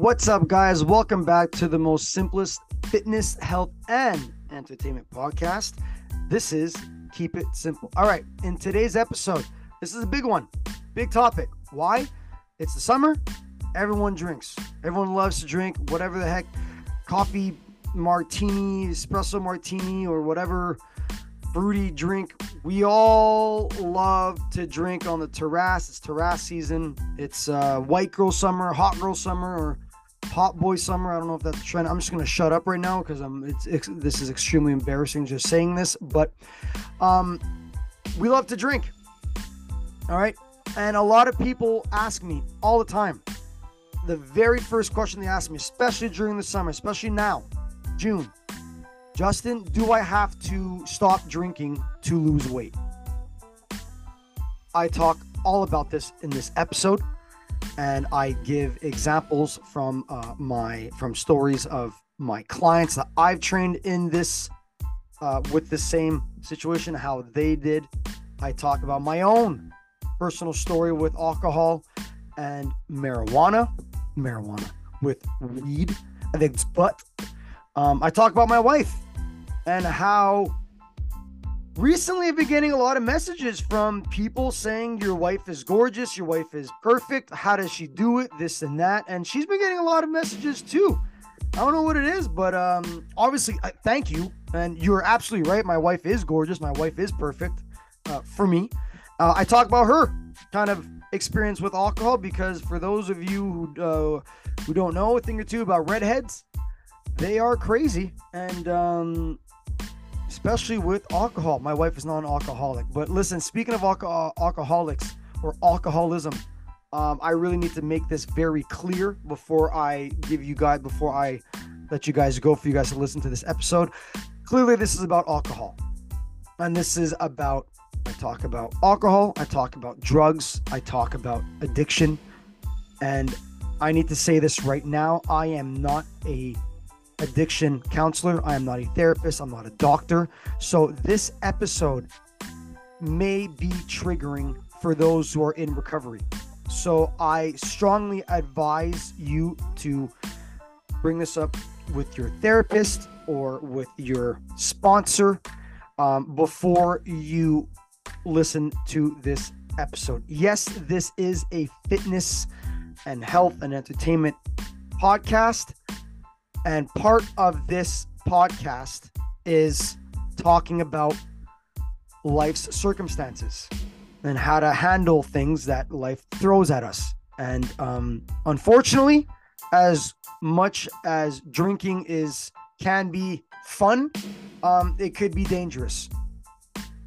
What's up, guys? Welcome back to the most simplest fitness, health, and entertainment podcast. This is Keep It Simple. All right, in today's episode, this is a big one, big topic. Why? It's the summer. Everyone drinks. Everyone loves to drink whatever the heck coffee, martini, espresso martini, or whatever fruity drink. We all love to drink on the terrace. It's terrace season. It's uh, white girl summer, hot girl summer, or hot boy summer. I don't know if that's a trend. I'm just gonna shut up right now because I'm. It's, it's this is extremely embarrassing just saying this, but um, we love to drink. All right, and a lot of people ask me all the time. The very first question they ask me, especially during the summer, especially now, June Justin, do I have to stop drinking to lose weight? I talk all about this in this episode, and I give examples from uh, my from stories of my clients that I've trained in this uh, with the same situation, how they did. I talk about my own personal story with alcohol and marijuana, marijuana with weed. I think it's butt. Um, I talk about my wife and how recently I've been getting a lot of messages from people saying your wife is gorgeous, your wife is perfect, how does she do it, this and that. And she's been getting a lot of messages too. I don't know what it is, but um, obviously, thank you. And you're absolutely right. My wife is gorgeous. My wife is perfect uh, for me. Uh, I talk about her kind of experience with alcohol because for those of you who uh, who don't know a thing or two about redheads, they are crazy. And um, especially with alcohol. My wife is not an alcoholic. But listen, speaking of alcohol, alcoholics or alcoholism, um, I really need to make this very clear before I give you guys, before I let you guys go for you guys to listen to this episode. Clearly, this is about alcohol. And this is about, I talk about alcohol, I talk about drugs, I talk about addiction. And I need to say this right now I am not a addiction counselor. I am not a therapist. I'm not a doctor. So this episode may be triggering for those who are in recovery. So I strongly advise you to bring this up with your therapist or with your sponsor um, before you listen to this episode. Yes, this is a fitness and health and entertainment podcast. And part of this podcast is talking about life's circumstances and how to handle things that life throws at us. And um, unfortunately, as much as drinking is can be fun, um, it could be dangerous.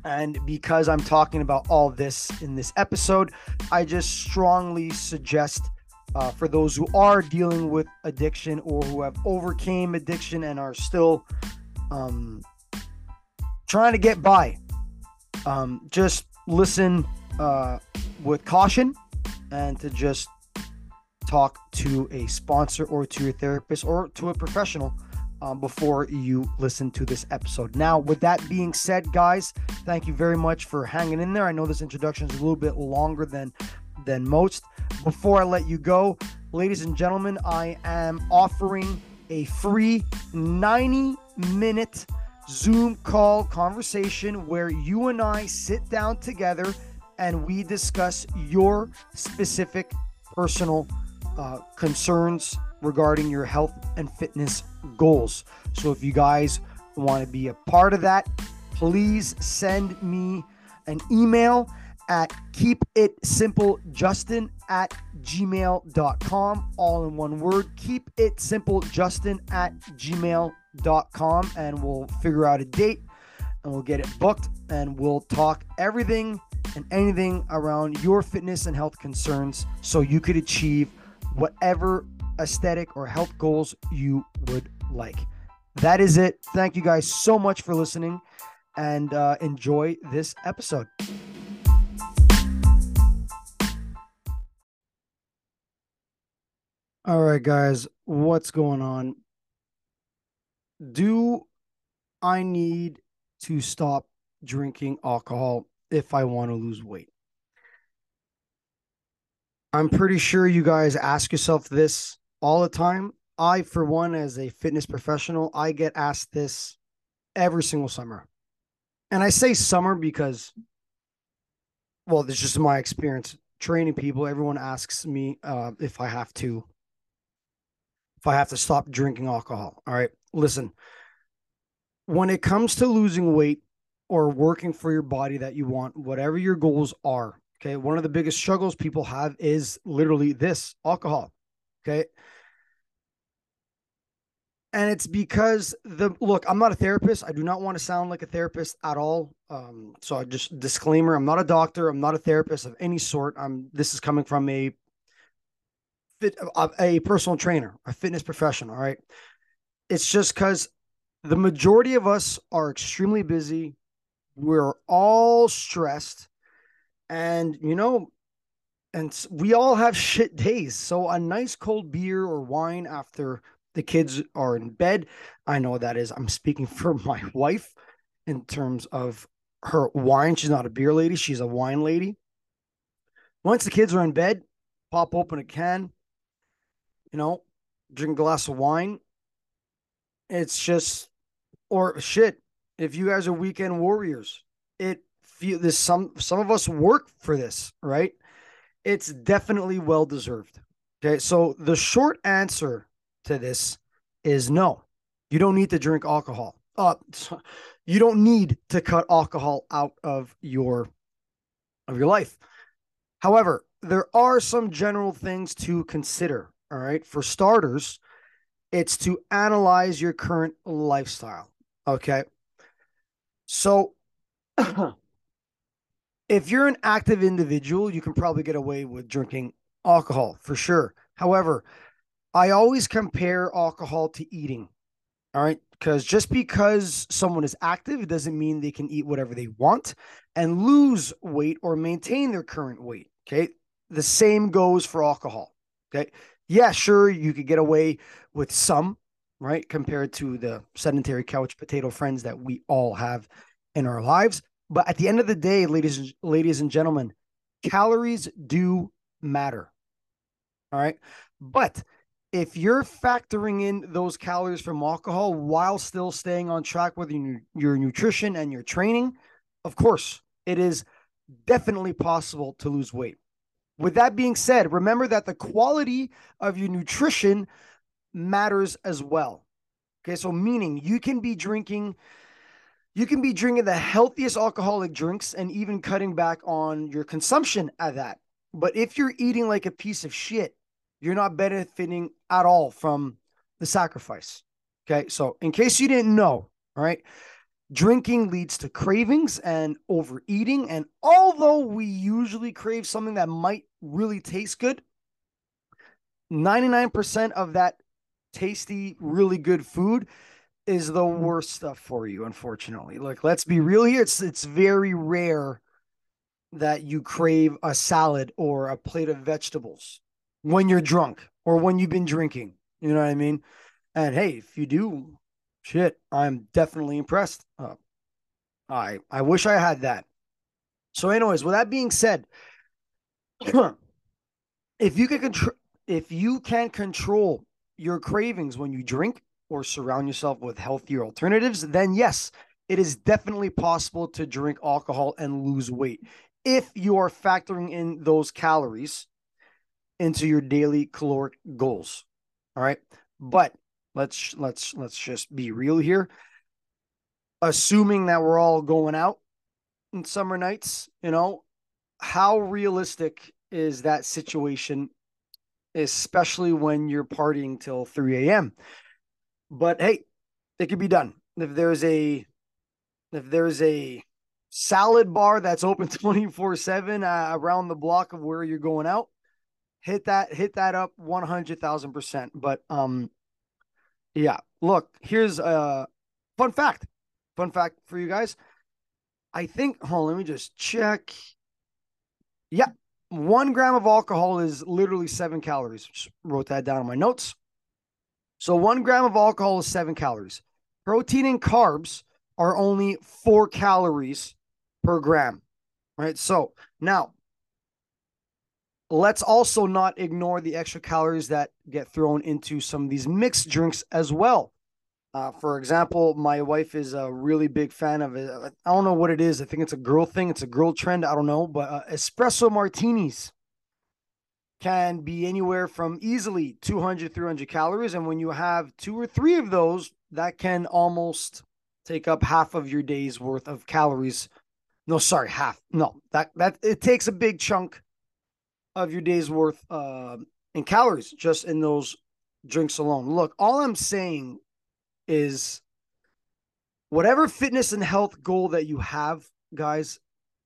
And because I'm talking about all this in this episode, I just strongly suggest uh, for those who are dealing with addiction or who have overcame addiction and are still um, trying to get by. Um, just listen uh, with caution and to just talk to a sponsor or to your therapist or to a professional um, before you listen to this episode. Now, with that being said, guys, thank you very much for hanging in there. I know this introduction is a little bit longer than than most. Before I let you go, ladies and gentlemen, I am offering a free 90 minute Zoom call conversation where you and I sit down together and we discuss your specific personal uh, concerns regarding your health and fitness goals. So if you guys want to be a part of that, please send me an email at keep it simple justin at gmail.com all in one word keep it simple justin at gmail.com and we'll figure out a date and we'll get it booked and we'll talk everything and anything around your fitness and health concerns so you could achieve whatever aesthetic or health goals you would like. That is it. Thank you guys so much for listening and uh, enjoy this episode All right, guys, what's going on? Do I need to stop drinking alcohol if I want to lose weight? I'm pretty sure you guys ask yourself this all the time. I, for one, as a fitness professional, I get asked this every single summer. And I say summer because, well, this is just my experience training people. Everyone asks me uh, if I have to, if I have to stop drinking alcohol. All right, listen. When it comes to losing weight or working for your body that you want, whatever your goals are, okay, one of the biggest struggles people have is literally this alcohol. Okay and it's because the look i'm not a therapist i do not want to sound like a therapist at all um, so i just disclaimer i'm not a doctor i'm not a therapist of any sort i'm this is coming from a fit uh, a, a personal trainer a fitness professional all right it's just because the majority of us are extremely busy we're all stressed and you know and we all have shit days so a nice cold beer or wine after the kids are in bed. I know that is, I'm speaking for my wife in terms of her wine. She's not a beer lady, she's a wine lady. Once the kids are in bed, pop open a can, you know, drink a glass of wine. It's just, or shit, if you guys are weekend warriors, it feel this some some of us work for this, right? It's definitely well deserved. Okay, so the short answer to this is no. You don't need to drink alcohol. Uh, you don't need to cut alcohol out of your of your life. However, there are some general things to consider. All right. For starters, it's to analyze your current lifestyle. Okay. So, if you're an active individual, you can probably get away with drinking alcohol for sure. However, I always compare alcohol to eating. All right. Because just because someone is active, it doesn't mean they can eat whatever they want and lose weight or maintain their current weight. Okay. The same goes for alcohol. Okay. Yeah, sure. You could get away with some, right? Compared to the sedentary couch potato friends that we all have in our lives. But at the end of the day, ladies, ladies and gentlemen, calories do matter. All right. But if you're factoring in those calories from alcohol while still staying on track with your, your nutrition and your training, of course, it is definitely possible to lose weight. With that being said, remember that the quality of your nutrition matters as well. Okay, so meaning you can be drinking you can be drinking the healthiest alcoholic drinks and even cutting back on your consumption at that. But if you're eating like a piece of shit, you're not benefiting at all from the sacrifice. Okay. So, in case you didn't know, all right, drinking leads to cravings and overeating. And although we usually crave something that might really taste good, 99% of that tasty, really good food is the worst stuff for you, unfortunately. Like, let's be real here. It's it's very rare that you crave a salad or a plate of vegetables when you're drunk or when you've been drinking. You know what I mean? And hey, if you do, shit, I'm definitely impressed. Uh, I I wish I had that. So, anyways, with that being said, if you can control, if you can control your cravings when you drink or surround yourself with healthier alternatives, then yes, it is definitely possible to drink alcohol and lose weight if you are factoring in those calories into your daily caloric goals. All right. But let's let's let's just be real here. Assuming that we're all going out in summer nights, you know, how realistic is that situation, especially when you're partying till 3 a.m. But hey, it could be done. If there's a if there's a salad bar that's open 24 uh, 7 around the block of where you're going out hit that hit that up 100,000%. But um yeah, look, here's a fun fact. Fun fact for you guys. I think hold on, let me just check. Yeah, one gram of alcohol is literally seven calories. Just wrote that down in my notes. So one gram of alcohol is seven calories. Protein and carbs are only four calories per gram. Right. So now let's also not ignore the extra calories that get thrown into some of these mixed drinks as well. Uh, for example, my wife is a really big fan of it. I don't know what it is. I think it's a girl thing. It's a girl trend. I don't know, but uh, espresso martinis can be anywhere from easily 200 300 calories and when you have two or three of those that can almost take up half of your day's worth of calories no sorry half no that that it takes a big chunk of your day's worth uh, in calories just in those drinks alone. Look all i'm saying is whatever fitness and health goal that you have guys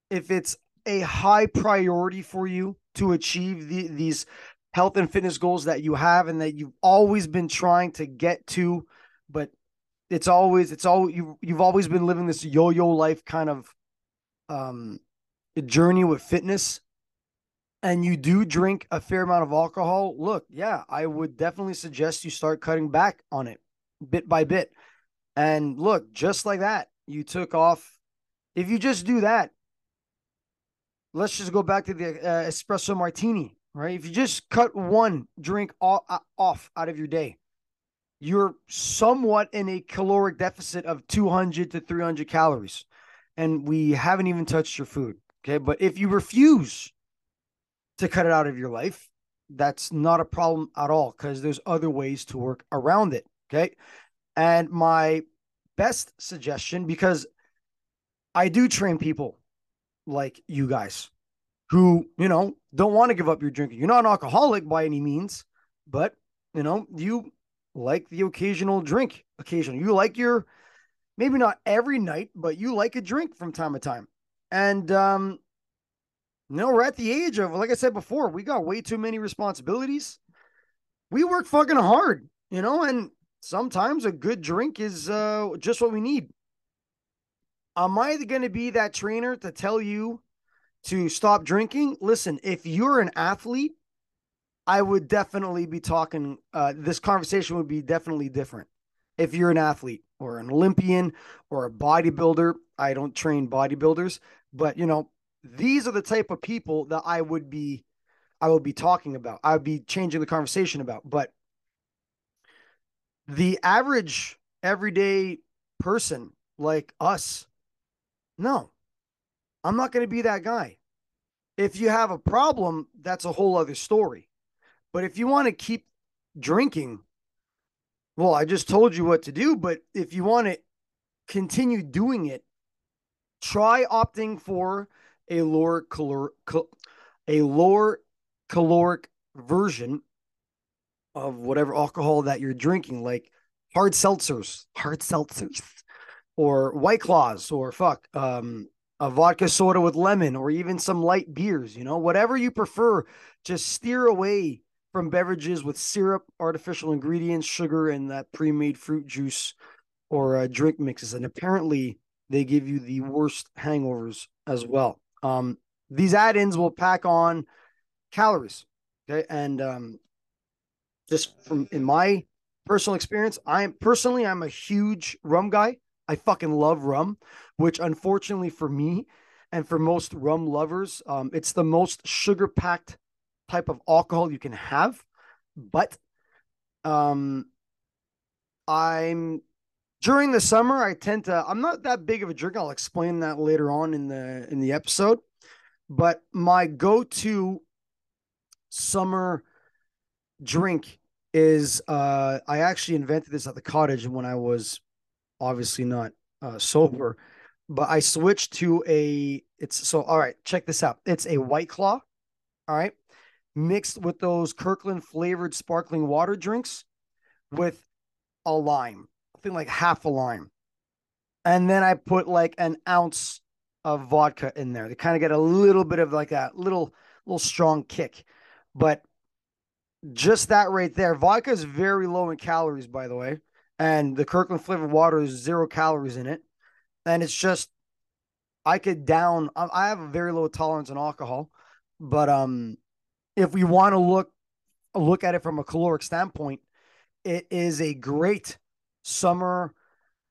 if it's a high priority for you to achieve the, these health and fitness goals that you have and that you've always been trying to get to but it's always it's all you you've always been living this yo-yo life kind of um journey with fitness and you do drink a fair amount of alcohol look yeah i would definitely suggest you start cutting back on it bit by bit and look just like that you took off if you just do that let's just go back to the uh, espresso martini, right? If you just cut one drink off, uh, off out of your day, you're somewhat in a caloric deficit of 200 to 300 calories. And we haven't even touched your food. Okay. But if you refuse to cut it out of your life, that's not a problem at all because there's other ways to work around it. Okay. And my best suggestion, because I do train people like you guys who, you know, don't want to give up your drinking. You're not an alcoholic by any means, but, you know, you like the occasional drink occasionally. You like your, maybe not every night, but you like a drink from time to time. And, um, know, we're at the age of, like I said before, we got way too many responsibilities. We work fucking hard, you know, and sometimes a good drink is uh, just what we need. Am I going to be that trainer to tell you to stop drinking? Listen, if you're an athlete, I would definitely be talking. Uh, this conversation would be definitely different. If you're an athlete or an Olympian or a bodybuilder, I don't train bodybuilders, but you know, these are the type of people that I would be, I would be talking about. I would be changing the conversation about. But the average everyday person like us no, I'm not going to be that guy. If you have a problem, that's a whole other story. But if you want to keep drinking, well, I just told you what to do. But if you want to continue doing it, try opting for a lower caloric, a lower caloric version of whatever alcohol that you're drinking, like hard seltzers, hard seltzers or White Claws or fuck, um, a vodka soda with lemon or even some light beers, you know, whatever you prefer, just steer away from beverages with syrup, artificial ingredients, sugar, and that pre made fruit juice or uh, drink mixes. And apparently, they give you the worst hangovers as well. Um, these add ins will pack on calories. Okay. And um, just from in my personal experience, I'm personally, I'm a huge rum guy. I fucking love rum, which unfortunately for me and for most rum lovers, um, it's the most sugar packed type of alcohol you can have. But um, I'm during the summer, I tend to. I'm not that big of a drinker. I'll explain that later on in the in the episode. But my go-to summer drink is uh I actually invented this at the cottage when I was obviously not uh, sober, but I switched to a. It's so all right. Check this out. It's a White Claw, all right, mixed with those Kirkland flavored sparkling water drinks with a lime. I think like half a lime, and then I put like an ounce of vodka in there to kind of get a little bit of like a little little strong kick, but just that right there. Vodka is very low in calories, by the way and the Kirkland flavored water is zero calories in it, and it's just I could down. I have a very low tolerance on alcohol, but um, if we want to look look at it from a caloric standpoint, it is a great summer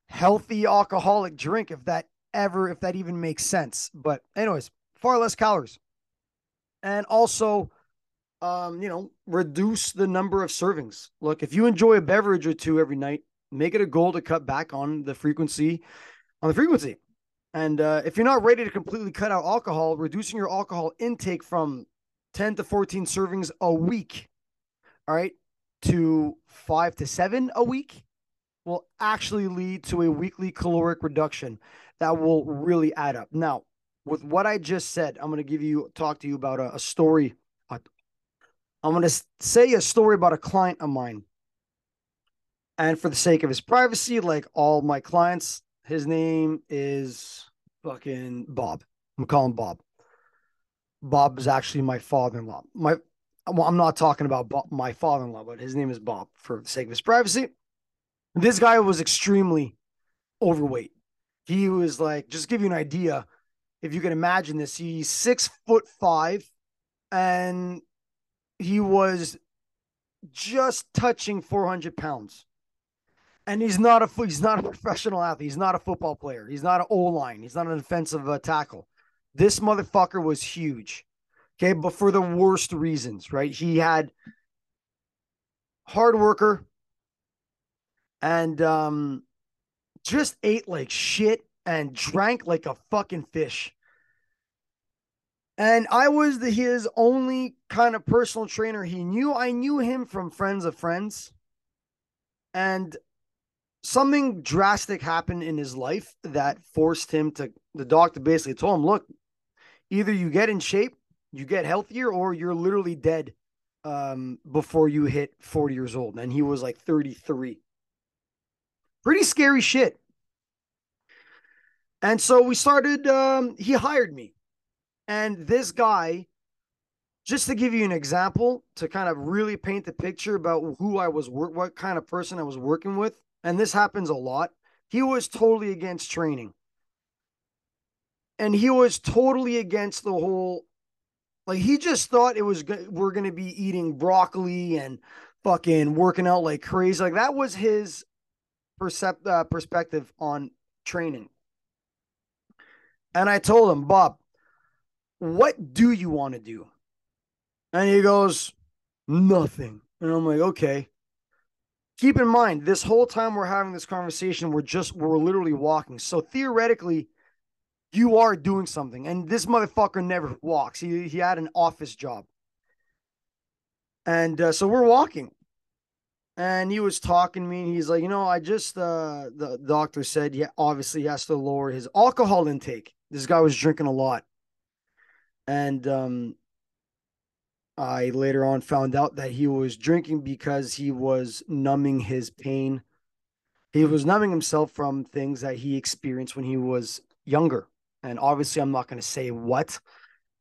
healthy alcoholic drink if that ever if that even makes sense. But anyways, far less calories. And also um, you know, reduce the number of servings. Look, if you enjoy a beverage or two every night, make it a goal to cut back on the frequency, on the frequency. And uh, if you're not ready to completely cut out alcohol, reducing your alcohol intake from 10 to 14 servings a week, all right, to five to seven a week will actually lead to a weekly caloric reduction that will really add up. Now, with what I just said, I'm going to give you talk to you about a, a story. I'm going to say a story about a client of mine. And for the sake of his privacy, like all my clients, his name is fucking Bob. I'm calling Bob. Bob is actually my father-in-law. My well, I'm not talking about Bob, my father-in-law, but his name is Bob for the sake of his privacy. This guy was extremely overweight. He was like, just give you an idea, if you can imagine this, he's six foot five, and he was just touching 400 pounds. And he's not a he's not a professional athlete. He's not a football player. He's not an O line. He's not an offensive uh, tackle. This motherfucker was huge. Okay, but for the worst reasons, right? He had hard worker and um just ate like shit and drank like a fucking fish. And I was the, his only kind of personal trainer he knew. I knew him from friends of friends. And something drastic happened in his life that forced him to, the doctor basically told him, look, either you get in shape, you get healthier, or you're literally dead um, before you hit 40 years old. And he was like 33. Pretty scary shit. And so we started, um, he hired me. And this guy, just to give you an example, to kind of really paint the picture about who I was, what kind of person I was working with, and this happens a lot, he was totally against training. And he was totally against the whole, like, he just thought it was, we're going to be eating broccoli and fucking working out like crazy. Like, that was his uh, perspective on training. And I told him, Bob, what do you want to do? And he goes, nothing. And I'm like, okay. Keep in mind, this whole time we're having this conversation, we're just, we're literally walking. So theoretically, you are doing something. And this motherfucker never walks. He, he had an office job. And uh, so we're walking. And he was talking to me, and he's like, you know, I just, uh, the doctor said, yeah, obviously he has to lower his alcohol intake. This guy was drinking a lot and um, I later on found out that he was drinking because he was numbing his pain. He was numbing himself from things that he experienced when he was younger. And obviously, I'm not going to say what.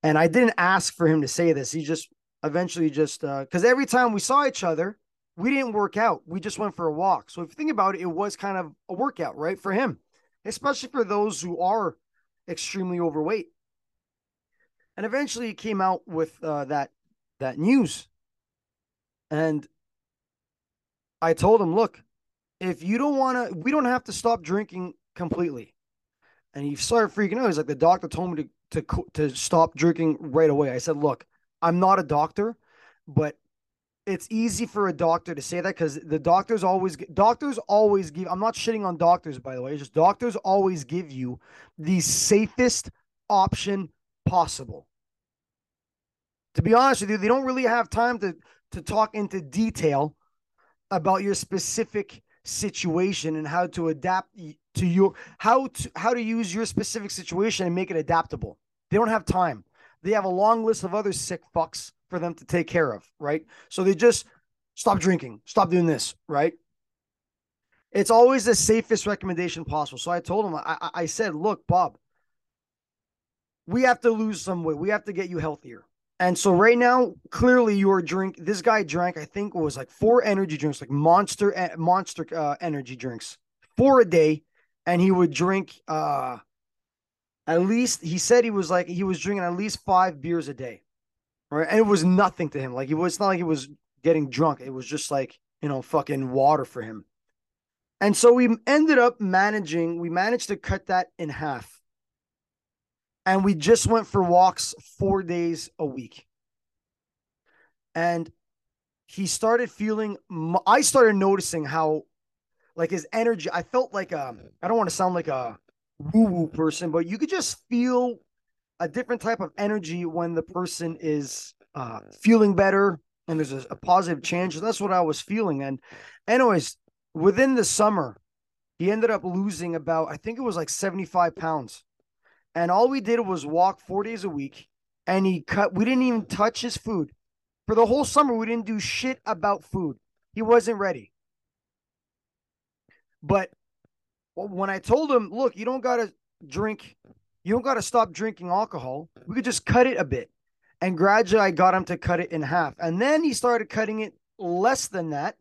And I didn't ask for him to say this. He just eventually just, uh because every time we saw each other, we didn't work out. We just went for a walk. So if you think about it, it was kind of a workout, right? For him, especially for those who are extremely overweight and eventually he came out with uh, that that news and i told him look if you don't want to we don't have to stop drinking completely and he started freaking out he's like the doctor told me to to to stop drinking right away i said look i'm not a doctor but it's easy for a doctor to say that because the doctors always doctors always give i'm not shitting on doctors by the way it's just doctors always give you the safest option possible. To be honest with you, they don't really have time to to talk into detail about your specific situation and how to adapt to your how to how to use your specific situation and make it adaptable. They don't have time. They have a long list of other sick fucks for them to take care of, right? So they just stop drinking, stop doing this, right? It's always the safest recommendation possible. So I told him, I, I said, look, Bob, we have to lose some weight. We have to get you healthier. And so right now, clearly you are drink. This guy drank, I think, was like four energy drinks, like monster monster uh, energy drinks, four a day, and he would drink uh at least. He said he was like he was drinking at least five beers a day, right? And it was nothing to him. Like it was not like he was getting drunk. It was just like you know fucking water for him. And so we ended up managing. We managed to cut that in half and we just went for walks four days a week. and he started feeling. I started noticing how, like his energy. I felt like um. I don't want to sound like a woo woo person, but you could just feel a different type of energy when the person is uh, feeling better and there's a, a positive change. That's what I was feeling. And, anyways, within the summer, he ended up losing about, I think it was like 75 pounds. And all we did was walk four days a week. And he cut, we didn't even touch his food. For the whole summer, we didn't do shit about food. He wasn't ready. But when I told him, look, you don't got to drink, you don't got to stop drinking alcohol. We could just cut it a bit. And gradually, I got him to cut it in half. And then he started cutting it less than that.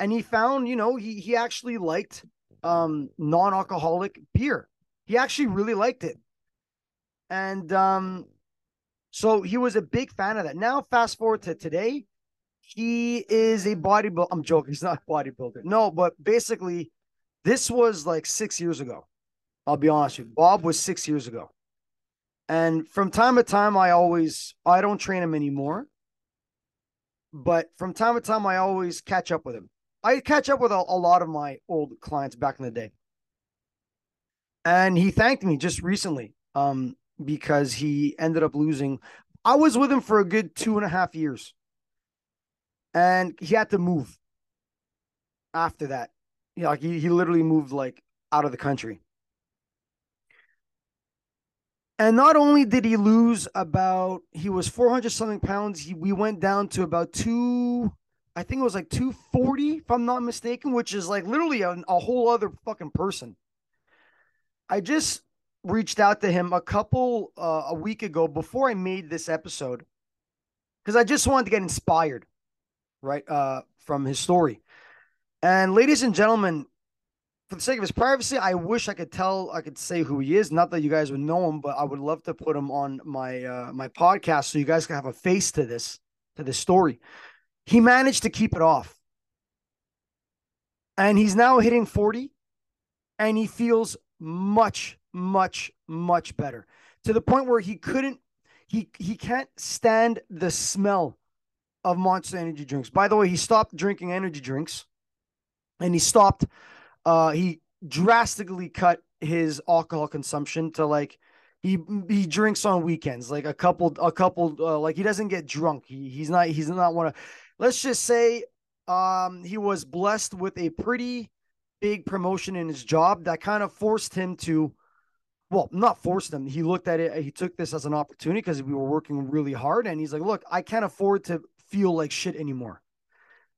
And he found, you know, he, he actually liked um, non alcoholic beer. He actually really liked it. And um, so he was a big fan of that. Now, fast forward to today, he is a bodybuilder. I'm joking. He's not a bodybuilder. No, but basically, this was like six years ago. I'll be honest with you. Bob was six years ago. And from time to time, I always, I don't train him anymore. But from time to time, I always catch up with him. I catch up with a, a lot of my old clients back in the day. And he thanked me just recently um, because he ended up losing. I was with him for a good two and a half years. And he had to move after that. You know, like he, he literally moved like out of the country. And not only did he lose about, he was 400 something pounds. He, we went down to about two, I think it was like 240, if I'm not mistaken, which is like literally a, a whole other fucking person. I just reached out to him a couple, uh, a week ago before I made this episode because I just wanted to get inspired, right, uh, from his story. And ladies and gentlemen, for the sake of his privacy, I wish I could tell, I could say who he is. Not that you guys would know him, but I would love to put him on my uh, my podcast so you guys can have a face to this to this story. He managed to keep it off, and he's now hitting forty, and he feels much, much, much better to the point where he couldn't, he he can't stand the smell of Monster Energy drinks. By the way, he stopped drinking energy drinks, and he stopped uh, he drastically cut his alcohol consumption to like he he drinks on weekends, like a couple a couple uh, like he doesn't get drunk. He he's not he's not one of let's just say um he was blessed with a pretty big promotion in his job that kind of forced him to well, not forced him. He looked at it, he took this as an opportunity because we were working really hard and he's like, "Look, I can't afford to feel like shit anymore."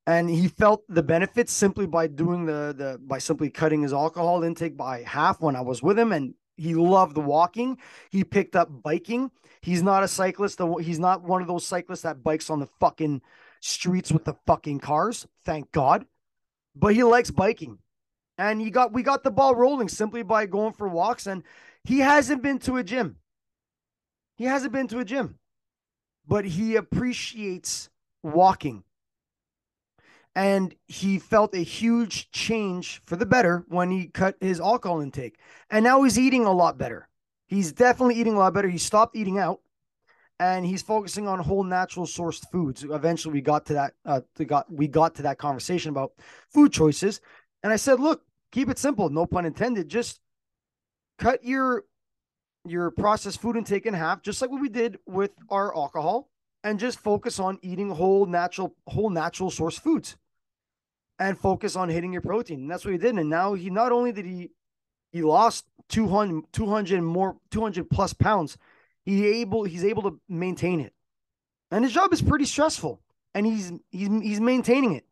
And he felt the benefits simply by doing the the by simply cutting his alcohol intake by half when I was with him. And he loved walking. He picked up biking. He's not a cyclist he's not one of those cyclists that bikes on the fucking streets with the fucking cars. Thank god. But he likes biking. And he got we got the ball rolling simply by going for walks. And he hasn't been to a gym. He hasn't been to a gym. But he appreciates walking and he felt a huge change for the better when he cut his alcohol intake. And now he's eating a lot better. He's definitely eating a lot better. He stopped eating out and he's focusing on whole natural sourced foods. Eventually we got to that uh we got we got to that conversation about food choices. And I said, look, keep it simple, no pun intended. Just cut your your processed food intake in half, just like what we did with our alcohol, and just focus on eating whole natural whole natural source foods and focus on hitting your protein. And that's what he did. And now he not only did he he lost 200, 200 more 200 plus pounds, he able he's able to maintain it. And his job is pretty stressful. And he's he's he's maintaining it.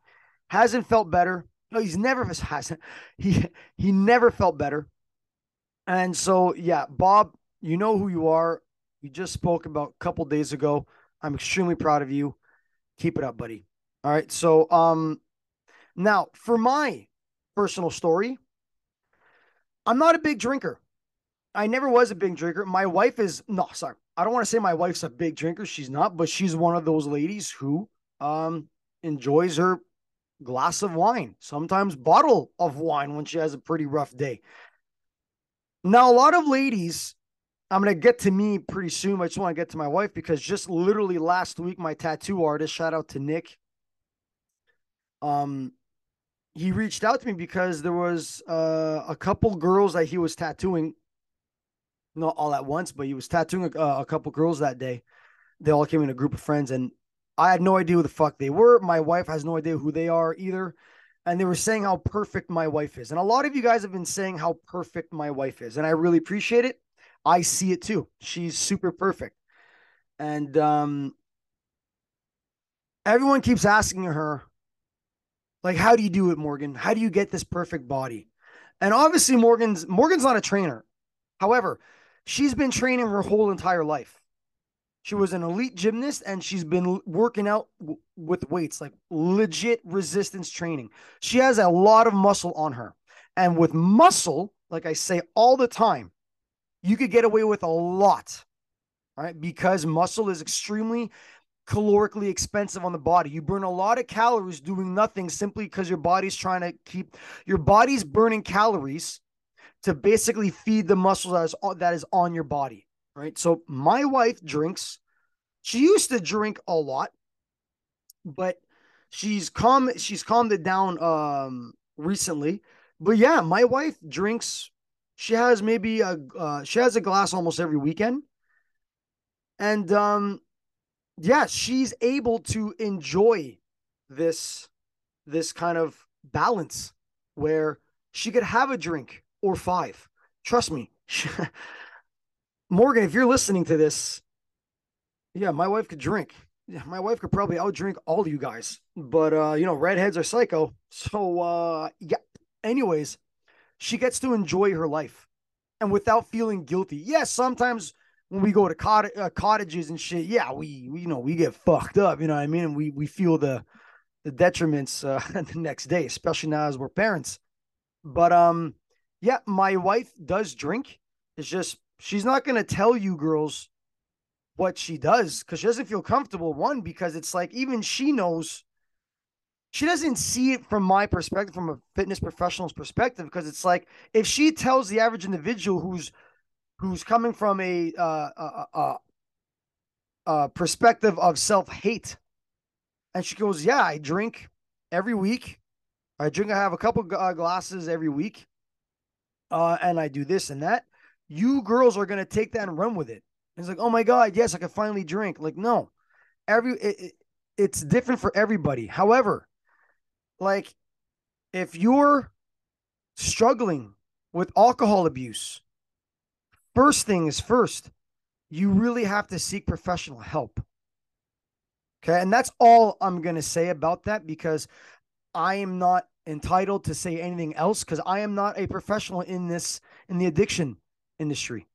Hasn't felt better. No, he's never hasn't. He he never felt better. And so yeah, Bob, you know who you are. You just spoke about a couple days ago. I'm extremely proud of you. Keep it up, buddy. All right. So um now, for my personal story, I'm not a big drinker. I never was a big drinker. My wife is no, sorry. I don't want to say my wife's a big drinker. She's not, but she's one of those ladies who um enjoys her glass of wine, sometimes bottle of wine when she has a pretty rough day. Now, a lot of ladies I'm gonna get to me pretty soon. I just want to get to my wife because just literally last week, my tattoo artist, shout out to Nick. Um, he reached out to me because there was uh, a couple girls that he was tattooing, not all at once, but he was tattooing a, a couple girls that day. They all came in a group of friends, and I had no idea who the fuck they were. My wife has no idea who they are either. And they were saying how perfect my wife is. And a lot of you guys have been saying how perfect my wife is. And I really appreciate it. I see it too. She's super perfect. And um, everyone keeps asking her, like, how do you do it, Morgan? How do you get this perfect body? And obviously, Morgan's Morgan's not a trainer. However, she's been training her whole entire life. She was an elite gymnast and she's been working out w- with weights, like legit resistance training. She has a lot of muscle on her. And with muscle, like I say all the time, you could get away with a lot, right? Because muscle is extremely calorically expensive on the body. You burn a lot of calories doing nothing simply because your body's trying to keep your body's burning calories to basically feed the muscles that is, that is on your body, right? So my wife drinks. She used to drink a lot, but she's calm she's calmed it down um recently. But yeah, my wife drinks she has maybe a uh, she has a glass almost every weekend. And um yeah, she's able to enjoy this this kind of balance where she could have a drink or five. Trust me. Morgan, if you're listening to this, yeah, my wife could drink. Yeah, my wife could probably outdrink all of you guys. But uh, you know, redheads are psycho. So uh yeah. Anyways, she gets to enjoy her life and without feeling guilty. Yes, sometimes when we go to cott- uh, cottages and shit, yeah, we, we, you know we get fucked up. You know what I mean? We we feel the the detriments uh, the next day, especially now as we're parents. But um, yeah, my wife does drink. It's just she's not gonna tell you girls what she does because she doesn't feel comfortable. One because it's like even she knows she doesn't see it from my perspective, from a fitness professional's perspective, because it's like if she tells the average individual who's who's coming from a uh, uh, uh, uh perspective of self hate, and she goes, "Yeah, I drink every week. I drink. I have a couple uh, glasses every week, uh, and I do this and that." You girls are gonna take that and run with it. And it's like, "Oh my god, yes, I can finally drink." Like, no, every it, it, it's different for everybody. However like if you're struggling with alcohol abuse, first thing is first, you really have to seek professional help. Okay. And that's all I'm going to say about that because I am not entitled to say anything else because I am not a professional in this, in the addiction industry.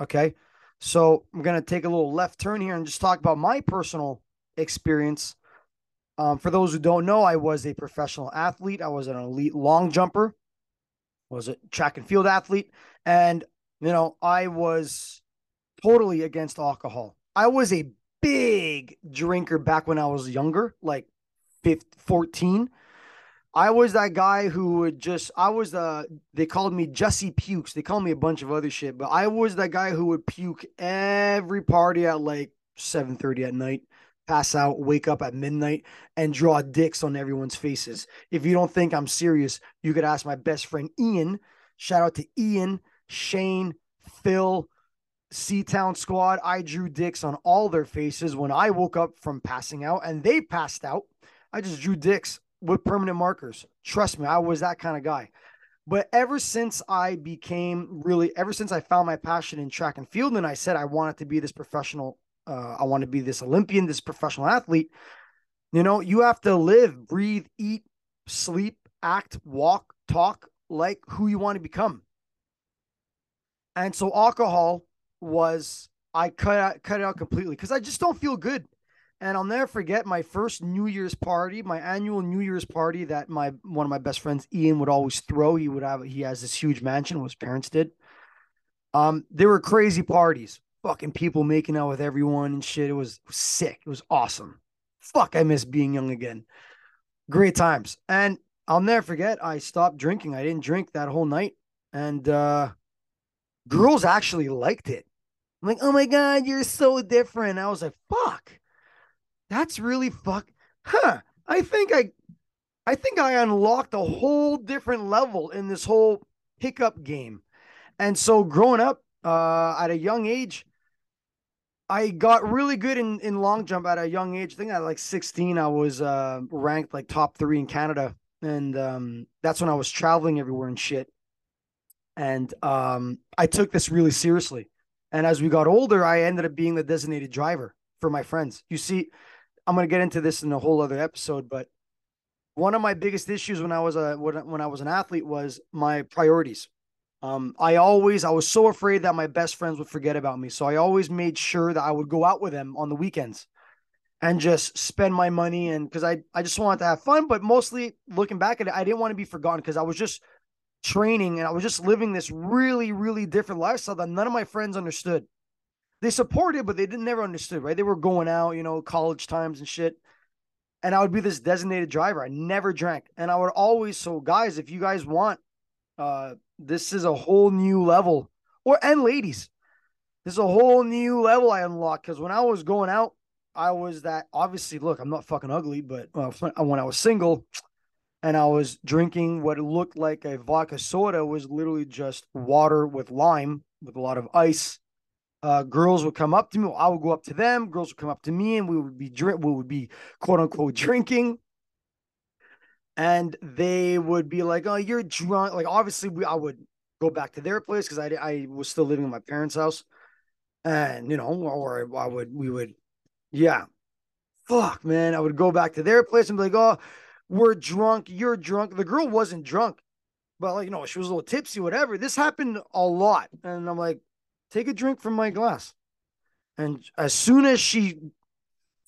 Okay. So I'm going to take a little left turn here and just talk about my personal experience um, for those who don't know, I was a professional athlete. I was an elite long jumper, was a track and field athlete, and you know I was totally against alcohol. I was a big drinker back when I was younger, like 15, 14. I was that guy who would just I was the they called me Jesse Pukes. They called me a bunch of other shit, but I was that guy who would puke every party at like 7:30 at night pass out, wake up at midnight, and draw dicks on everyone's faces. If you don't think I'm serious, you could ask my best friend Ian. Shout out to Ian, Shane, Phil, Town Squad. I drew dicks on all their faces when I woke up from passing out and they passed out. I just drew dicks with permanent markers. Trust me, I was that kind of guy. But ever since I became really, ever since I found my passion in track and field, and I said I wanted to be this professional uh, I want to be this Olympian, this professional athlete. You know, you have to live, breathe, eat, sleep, act, walk, talk like who you want to become. And so alcohol was I cut out, cut it out completely because I just don't feel good. And I'll never forget my first New Year's party, my annual New Year's party that my one of my best friends Ian would always throw. He would have he has this huge mansion, his parents did. Um, they were crazy parties fucking people making out with everyone and shit. It was sick. It was awesome. Fuck, I miss being young again. Great times. And I'll never forget, I stopped drinking. I didn't drink that whole night. And uh girls actually liked it. I'm like, oh my God, you're so different. I was like, fuck, that's really fuck. Huh. I think I I think I unlocked a whole different level in this whole pickup game. And so growing up uh, at a young age, I got really good in, in long jump at a young age. I think at like 16, I was uh, ranked like top three in Canada. And um, that's when I was traveling everywhere and shit. And um, I took this really seriously. And as we got older, I ended up being the designated driver for my friends. You see, I'm going to get into this in a whole other episode, but one of my biggest issues when I was a when I was an athlete was my priorities. Um, I always I was so afraid that my best friends would forget about me, so I always made sure that I would go out with them on the weekends and just spend my money and because I I just wanted to have fun, but mostly looking back at it, I didn't want to be forgotten because I was just training and I was just living this really really different lifestyle that none of my friends understood. They supported, but they didn't never understood. Right? They were going out, you know, college times and shit and I would be this designated driver. I never drank. And I would always, so guys, if you guys want, uh, this is a whole new level. Or and ladies, this is a whole new level I unlocked. Cause when I was going out, I was that obviously, look, I'm not fucking ugly, but uh, when I was single and I was drinking what looked like a vodka soda was literally just water with lime with a lot of ice uh, girls would come up to me. I would go up to them. Girls would come up to me, and we would be drink. We would be quote unquote drinking, and they would be like, "Oh, you're drunk." Like obviously, we I would go back to their place because I I was still living in my parents' house, and you know, or I would we would, yeah, fuck, man. I would go back to their place and be like, "Oh, we're drunk. You're drunk." The girl wasn't drunk, but like you know, she was a little tipsy, whatever. This happened a lot, and I'm like, take a drink from my glass. And as soon as she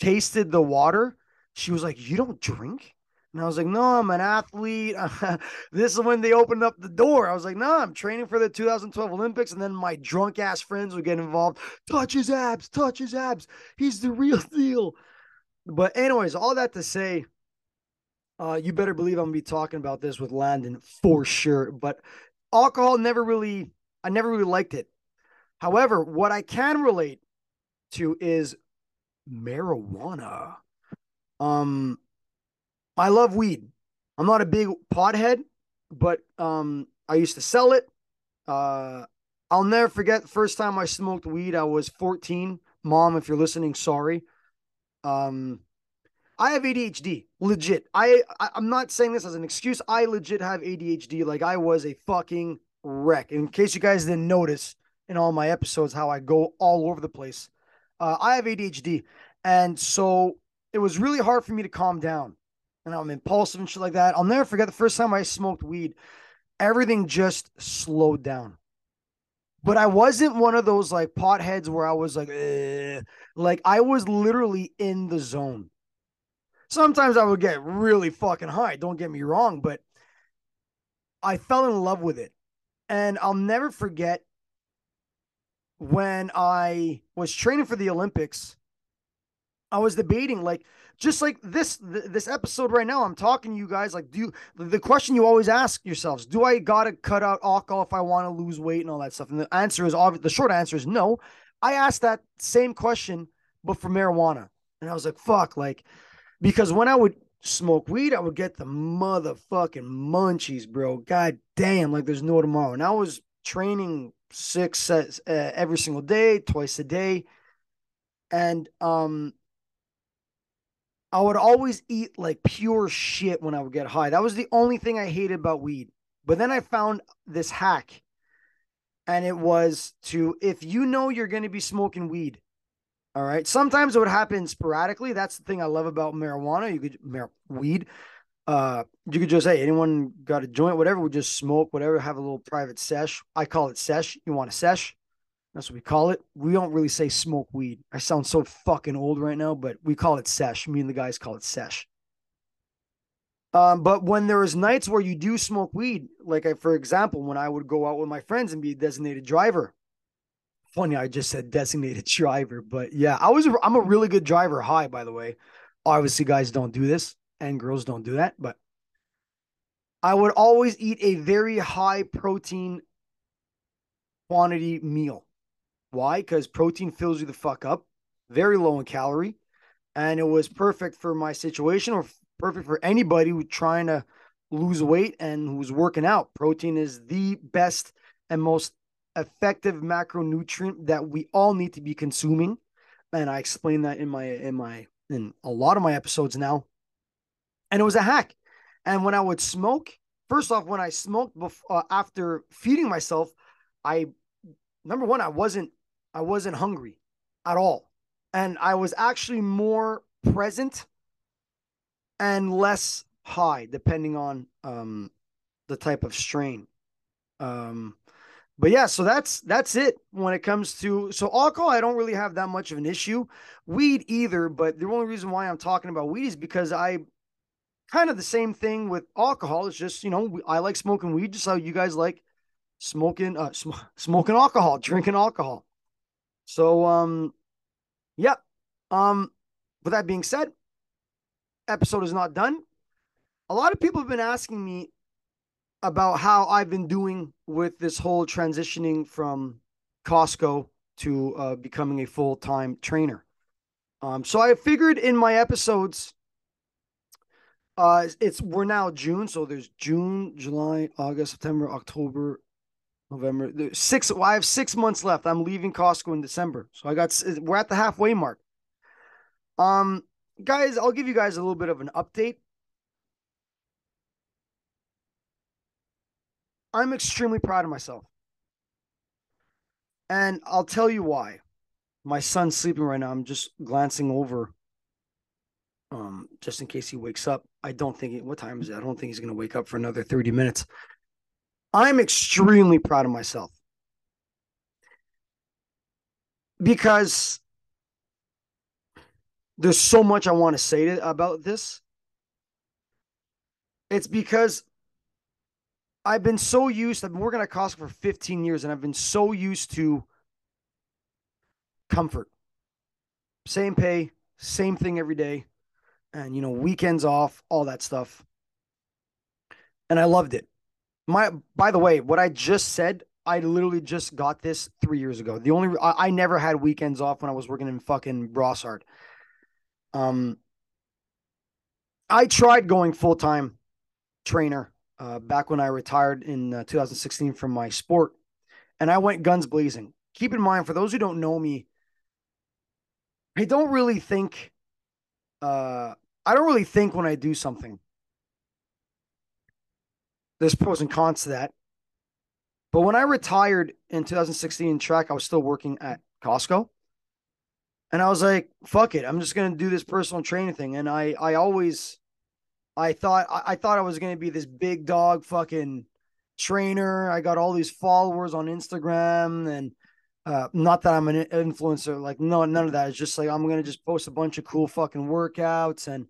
tasted the water, she was like, You don't drink? And I was like, No, I'm an athlete. this is when they opened up the door. I was like, No, I'm training for the 2012 Olympics. And then my drunk ass friends would get involved. Touch his abs, touch his abs. He's the real deal. But, anyways, all that to say, uh, you better believe I'm gonna be talking about this with Landon for sure. But alcohol never really, I never really liked it. However, what I can relate to is marijuana. Um, I love weed. I'm not a big pothead, but um, I used to sell it. Uh, I'll never forget the first time I smoked weed. I was 14. Mom, if you're listening, sorry. Um, I have ADHD, legit. I, I I'm not saying this as an excuse. I legit have ADHD. Like I was a fucking wreck. In case you guys didn't notice, in all my episodes how I go all over the place. Uh, I have ADHD, and so it was really hard for me to calm down. And I'm impulsive and shit like that. I'll never forget the first time I smoked weed. Everything just slowed down. But I wasn't one of those like potheads where I was like, like I was literally in the zone. Sometimes I would get really fucking high. Don't get me wrong, but I fell in love with it. And I'll never forget when I was training for the Olympics, I was debating like just like this th- this episode right now. I'm talking to you guys like do you, the question you always ask yourselves: Do I gotta cut out alcohol if I want to lose weight and all that stuff? And the answer is obvious. The short answer is no. I asked that same question, but for marijuana, and I was like, "Fuck!" Like because when I would smoke weed, I would get the motherfucking munchies, bro. God damn, like there's no tomorrow. And I was training six sets uh, every single day, twice a day. And um I would always eat like pure shit when I would get high. That was the only thing I hated about weed. But then I found this hack. And it was to if you know you're going to be smoking weed, all right. Sometimes it would happen sporadically. That's the thing I love about marijuana. You could mar- weed uh, you could just say anyone got a joint, whatever, we just smoke, whatever, have a little private sesh. I call it sesh. You want a sesh? That's what we call it. We don't really say smoke weed. I sound so fucking old right now, but we call it sesh. Me and the guys call it sesh. Um, but when there is nights where you do smoke weed, like I, for example, when I would go out with my friends and be a designated driver. Funny, I just said designated driver, but yeah, I was. I'm a really good driver. High, by the way. Obviously, guys don't do this and girls don't do that, but I would always eat a very high protein quantity meal. Why? Because protein fills you the fuck up, very low in calorie, and it was perfect for my situation or perfect for anybody who's trying to lose weight and who's working out. Protein is the best and most effective macronutrient that we all need to be consuming. And I explain that in my in my in a lot of my episodes now. And it was a hack. And when I would smoke, first off, when I smoked before, uh, after feeding myself, I number one, I wasn't I wasn't hungry at all, and I was actually more present and less high, depending on um, the type of strain. Um, but yeah, so that's that's it when it comes to so alcohol. I don't really have that much of an issue. Weed either, but the only reason why I'm talking about weed is because I kind of the same thing with alcohol. It's just you know I like smoking weed, just how you guys like smoking uh sm- smoking alcohol, drinking alcohol. So um, yeah. Um, with that being said, episode is not done. A lot of people have been asking me about how I've been doing with this whole transitioning from Costco to uh, becoming a full time trainer. Um, so I figured in my episodes, uh, it's we're now June, so there's June, July, August, September, October, November. There's six. Well, I have six months left. I'm leaving Costco in December, so I got we're at the halfway mark. Um, guys, I'll give you guys a little bit of an update. I'm extremely proud of myself. And I'll tell you why. My son's sleeping right now. I'm just glancing over um, just in case he wakes up. I don't think, he, what time is it? I don't think he's going to wake up for another 30 minutes. I'm extremely proud of myself because there's so much I want to say to, about this. It's because I've been so used, I've been working at Costco for 15 years and I've been so used to comfort. Same pay, same thing every day. And, you know, weekends off, all that stuff. And I loved it. My, by the way, what I just said, I literally just got this three years ago. The only, I, I never had weekends off when I was working in fucking Brossard. Um, I tried going full time trainer uh, back when I retired in uh, 2016 from my sport, and I went guns blazing. Keep in mind, for those who don't know me, I don't really think. Uh, I don't really think when I do something. There's pros and cons to that. But when I retired in 2016 in track, I was still working at Costco. And I was like, fuck it. I'm just gonna do this personal training thing. And I I always I thought I, thought I was gonna be this big dog fucking trainer. I got all these followers on Instagram and uh, not that I'm an influencer, like no, none of that. It's just like I'm gonna just post a bunch of cool fucking workouts and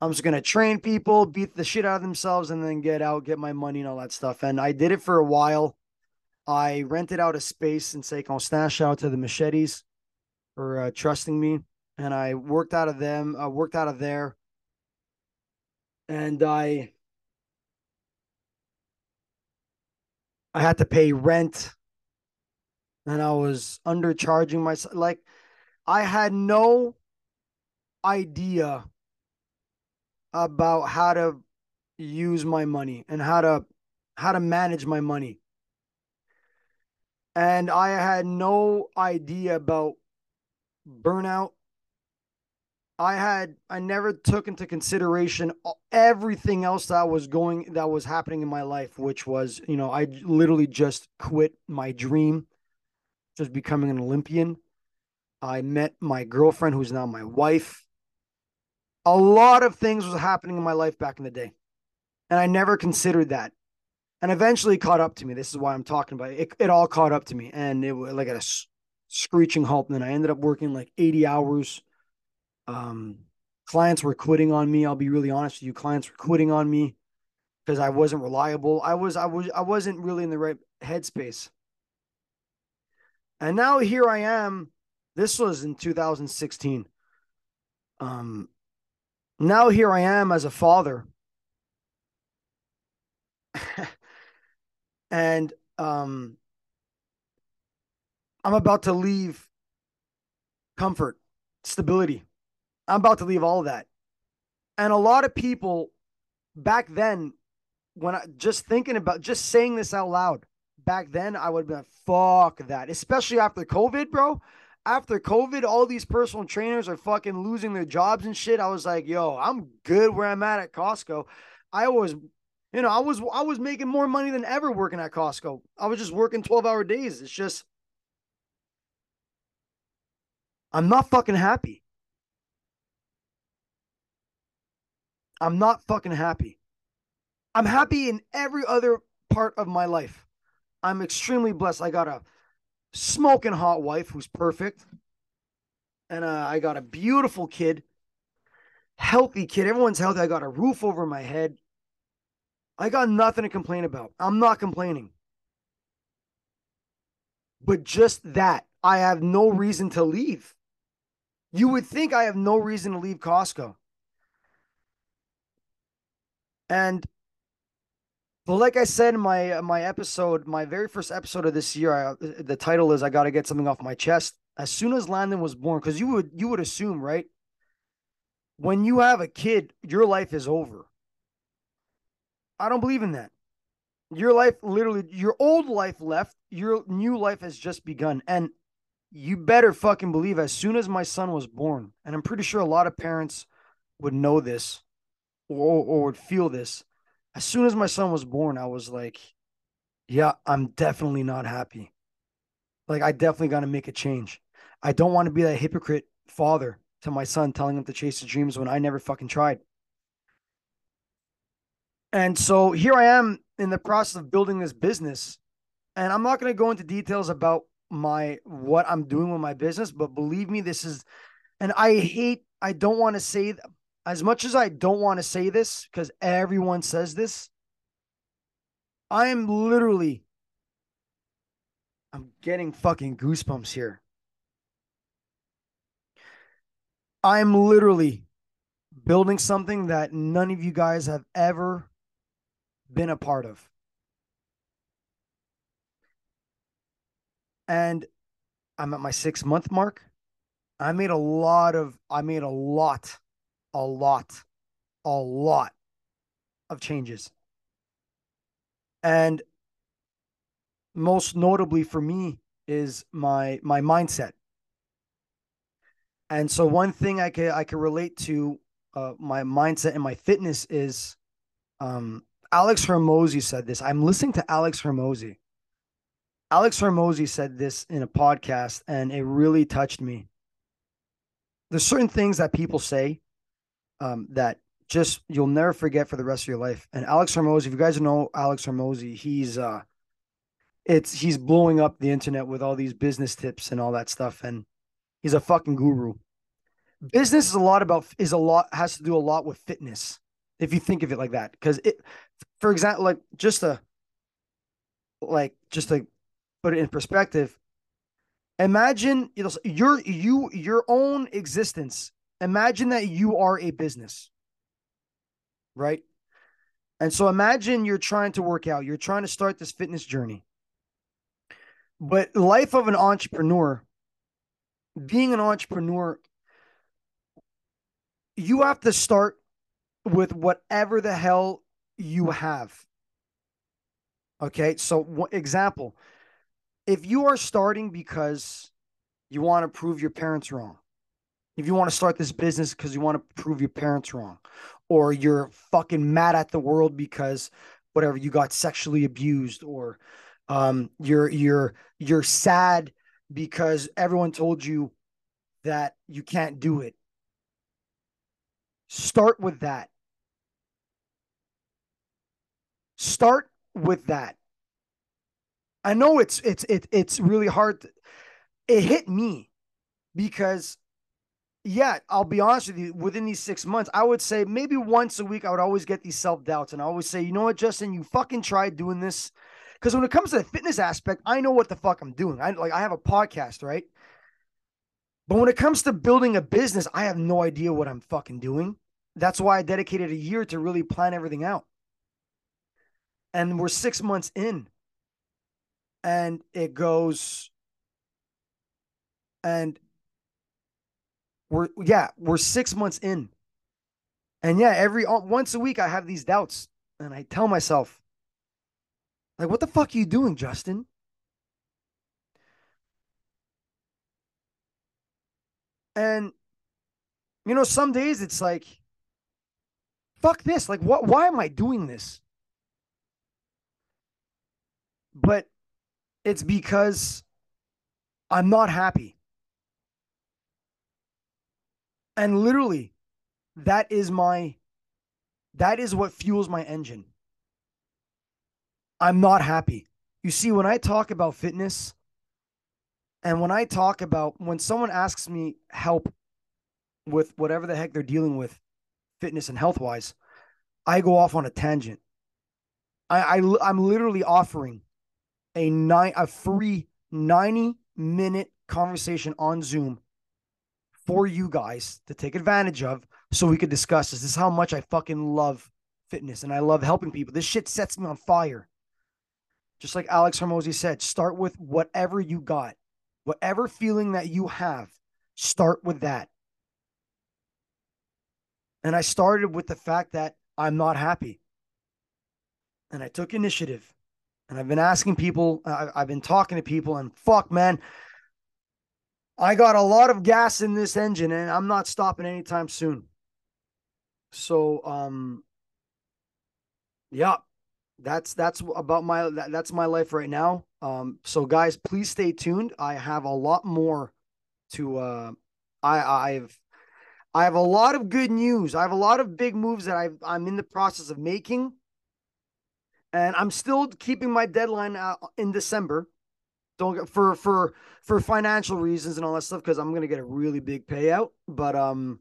I'm just gonna train people, beat the shit out of themselves, and then get out, get my money and all that stuff. And I did it for a while. I rented out a space in St. Constant. Shout out to the Machetes for uh, trusting me, and I worked out of them. I worked out of there and I I had to pay rent and I was undercharging myself like I had no idea about how to use my money and how to how to manage my money. And I had no idea about burnout I had I never took into consideration everything else that was going that was happening in my life, which was you know I literally just quit my dream, just becoming an Olympian. I met my girlfriend, who's now my wife. A lot of things was happening in my life back in the day, and I never considered that. And eventually, caught up to me. This is why I'm talking about it. It, it all caught up to me, and it was like at a screeching halt. And then I ended up working like 80 hours um, clients were quitting on me. I'll be really honest with you. Clients were quitting on me because I wasn't reliable. I was I was I wasn't really in the right headspace. And now here I am. This was in 2016. Um now here I am as a father. and um I'm about to leave comfort, stability. I'm about to leave all of that. And a lot of people back then, when I just thinking about just saying this out loud, back then I would have been fuck that, especially after COVID, bro. After COVID, all these personal trainers are fucking losing their jobs and shit. I was like, yo, I'm good where I'm at at Costco. I was, you know, I was I was making more money than ever working at Costco. I was just working 12 hour days. It's just I'm not fucking happy. I'm not fucking happy. I'm happy in every other part of my life. I'm extremely blessed. I got a smoking hot wife who's perfect. And uh, I got a beautiful kid, healthy kid. Everyone's healthy. I got a roof over my head. I got nothing to complain about. I'm not complaining. But just that, I have no reason to leave. You would think I have no reason to leave Costco. And but like I said in my uh, my episode, my very first episode of this year, I, uh, the title is "I got to get something off my chest." As soon as Landon was born, because you would you would assume, right? When you have a kid, your life is over. I don't believe in that. Your life, literally, your old life left. Your new life has just begun, and you better fucking believe. As soon as my son was born, and I'm pretty sure a lot of parents would know this or, or would feel this. As soon as my son was born, I was like, yeah, I'm definitely not happy. Like, I definitely got to make a change. I don't want to be that hypocrite father to my son telling him to chase his dreams when I never fucking tried. And so here I am in the process of building this business. And I'm not going to go into details about my what I'm doing with my business, but believe me, this is and I hate I don't want to say as much as I don't want to say this because everyone says this, I am literally, I'm getting fucking goosebumps here. I'm literally building something that none of you guys have ever been a part of. And I'm at my six month mark. I made a lot of, I made a lot a lot, a lot of changes. And most notably for me is my my mindset. And so one thing I can I can relate to uh, my mindset and my fitness is um, Alex Hormozi said this. I'm listening to Alex Hormozi. Alex Hormozi said this in a podcast and it really touched me. There's certain things that people say um, that just you'll never forget for the rest of your life. And Alex Hormozi, if you guys know Alex Hormozi, he's uh it's he's blowing up the internet with all these business tips and all that stuff. And he's a fucking guru. Business is a lot about is a lot has to do a lot with fitness, if you think of it like that. Because it for example, like just a like just to put it in perspective, imagine you know your you your own existence imagine that you are a business, right? And so imagine you're trying to work out, you're trying to start this fitness journey. But life of an entrepreneur, being an entrepreneur, you have to start with whatever the hell you have. Okay, so example, if you are starting because you want to prove your parents wrong, if you want to start this business because you want to prove your parents wrong, or you're fucking mad at the world because whatever you got sexually abused, or um, you're you're you're sad because everyone told you that you can't do it. Start with that. Start with that. I know it's it's it, it's really hard. To, it hit me because yeah, I'll be honest with you, within these six months, I would say maybe once a week, I would always get these self doubts. And I always say, you know what, Justin, you fucking tried doing this. Because when it comes to the fitness aspect, I know what the fuck I'm doing. I like, I have a podcast, right? But when it comes to building a business, I have no idea what I'm fucking doing. That's why I dedicated a year to really plan everything out. And we're six months in. And it goes And we're yeah, we're 6 months in. And yeah, every once a week I have these doubts and I tell myself like what the fuck are you doing, Justin? And you know, some days it's like fuck this. Like what why am I doing this? But it's because I'm not happy. And literally, that is my that is what fuels my engine. I'm not happy. You see, when I talk about fitness and when I talk about when someone asks me help with whatever the heck they're dealing with, fitness and health wise, I go off on a tangent. I, I I'm literally offering a nine a free 90 minute conversation on Zoom for you guys to take advantage of so we could discuss this. This is how much I fucking love fitness and I love helping people. This shit sets me on fire. Just like Alex Hormozi said, start with whatever you got. Whatever feeling that you have, start with that. And I started with the fact that I'm not happy. And I took initiative. And I've been asking people, I've been talking to people, and fuck, man, I got a lot of gas in this engine and I'm not stopping anytime soon. So, um, yeah, that's that's about my that, that's my life right now. Um, so guys, please stay tuned. I have a lot more to uh I I've I have a lot of good news. I have a lot of big moves that i I'm in the process of making. And I'm still keeping my deadline out in December. Don't get for for for financial reasons and all that stuff because I'm gonna get a really big payout. But um,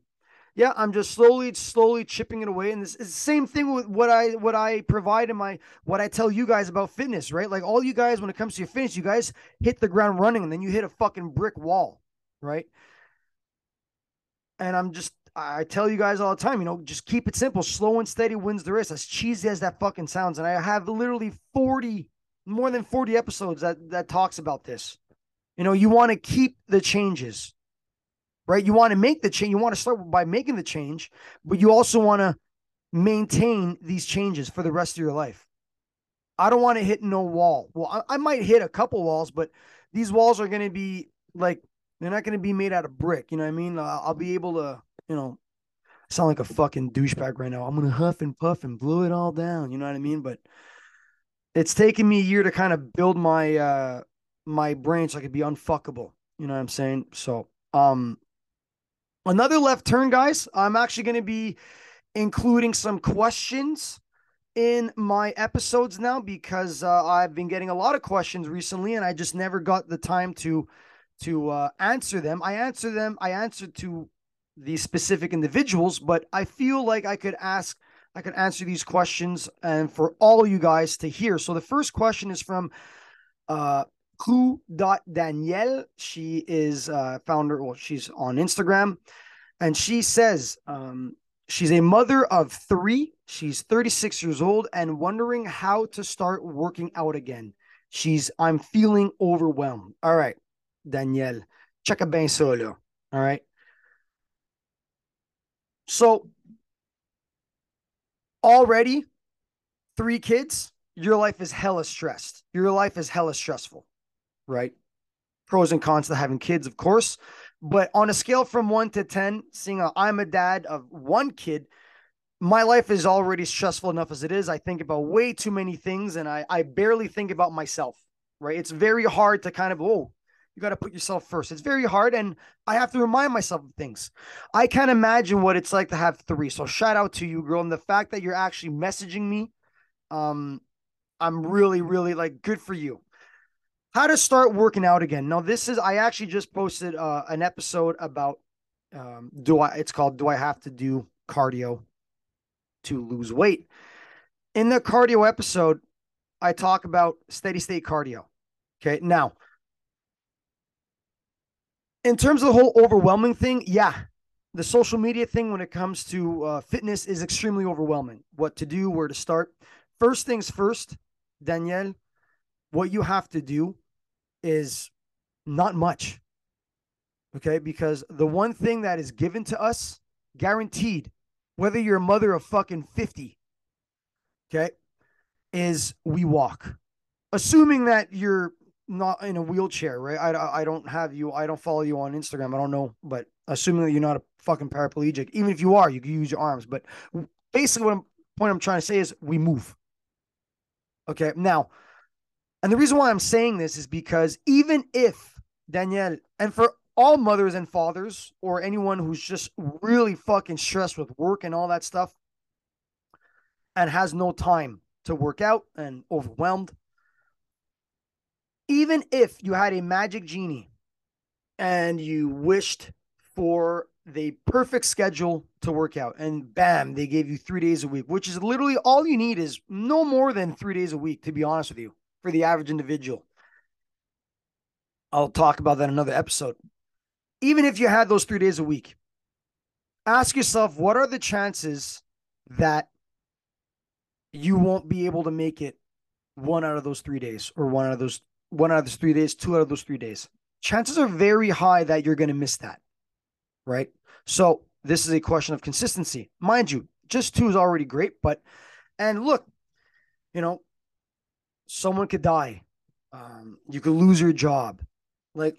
yeah, I'm just slowly, slowly chipping it away. And this is the same thing with what I what I provide in my what I tell you guys about fitness, right? Like all you guys, when it comes to your fitness, you guys hit the ground running and then you hit a fucking brick wall, right? And I'm just, I tell you guys all the time, you know, just keep it simple. Slow and steady wins the race. As cheesy as that fucking sounds. And I have literally 40, more than 40 episodes that, that talks about this. You know, you want to keep the changes, right? You want to make the change. You want to start by making the change, but you also want to maintain these changes for the rest of your life. I don't want to hit no wall. Well, I, I might hit a couple walls, but these walls are going to be like they're not going to be made out of brick. You know what I mean? I'll, I'll be able to, you know, sound like a fucking douchebag right now. I'm going to huff and puff and blow it all down. You know what I mean? But it's taken me a year to kind of build my, uh, my brain so I could be unfuckable. You know what I'm saying? So, um, another left turn, guys. I'm actually going to be including some questions in my episodes now because uh, I've been getting a lot of questions recently and I just never got the time to to uh, answer them. I answer them. I answer to these specific individuals, but I feel like I could ask, I can answer these questions and for all you guys to hear. So the first question is from uh, Danielle. She is uh, founder, well, she's on Instagram, and she says um, she's a mother of three. She's 36 years old and wondering how to start working out again. She's, I'm feeling overwhelmed. All right. Danielle. Checa bem solo. All right. So already three kids, your life is hella stressed. Your life is hella stressful, right? Pros and cons to having kids, of course. But on a scale from one to 10, seeing I'm a dad of one kid, my life is already stressful enough as it is. I think about way too many things and I, I barely think about myself, right? It's very hard to kind of, oh, you got to put yourself first. It's very hard. And I have to remind myself of things. I can't imagine what it's like to have three. So shout out to you, girl. And the fact that you're actually messaging me, um, I'm really, really like good for you. How to start working out again. Now, this is, I actually just posted uh, an episode about, um, do I, it's called, Do I Have to Do Cardio to Lose Weight? In the cardio episode, I talk about steady state cardio. Okay. Now, in terms of the whole overwhelming thing, yeah, the social media thing when it comes to uh, fitness is extremely overwhelming. What to do, where to start. First things first, Danielle, what you have to do is not much. Okay. Because the one thing that is given to us, guaranteed, whether you're a mother of fucking 50, okay, is we walk. Assuming that you're not in a wheelchair, right? I, I don't have you, I don't follow you on Instagram. I don't know, but assuming that you're not a fucking paraplegic, even if you are, you can use your arms. But basically, what I'm point I'm trying to say is we move. Okay. Now, and the reason why I'm saying this is because even if Danielle, and for all mothers and fathers, or anyone who's just really fucking stressed with work and all that stuff, and has no time to work out and overwhelmed, even if you had a magic genie and you wished for the perfect schedule to work out and bam they gave you three days a week which is literally all you need is no more than three days a week to be honest with you for the average individual. I'll talk about that in another episode. Even if you had those three days a week ask yourself what are the chances that you won't be able to make it one out of those three days or one out of those one out of those three days two out of those three days chances are very high that you're going to miss that right? So this is a question of consistency. Mind you, just two is already great, but and look, you know, someone could die. Um, you could lose your job. Like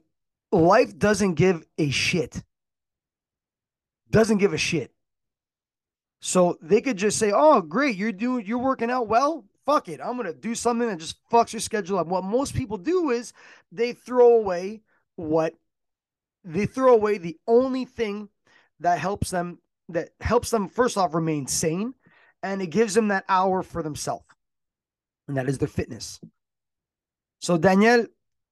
life doesn't give a shit. Doesn't give a shit. So they could just say, "Oh, great, you're doing, you're working out well. Fuck it, I'm gonna do something that just fucks your schedule up." What most people do is they throw away what they throw away the only thing that helps them that helps them first off remain sane and it gives them that hour for themselves and that is their fitness so danielle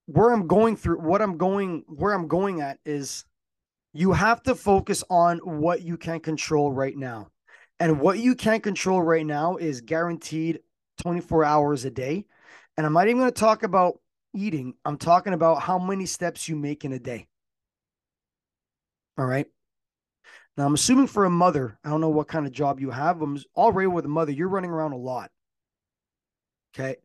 where i'm going through what i'm going where i'm going at is you have to focus on what you can control right now and what you can't control right now is guaranteed 24 hours a day and i'm not even going to talk about eating i'm talking about how many steps you make in a day all right. Now, I'm assuming for a mother, I don't know what kind of job you have. I'm already with a mother, you're running around a lot. Okay.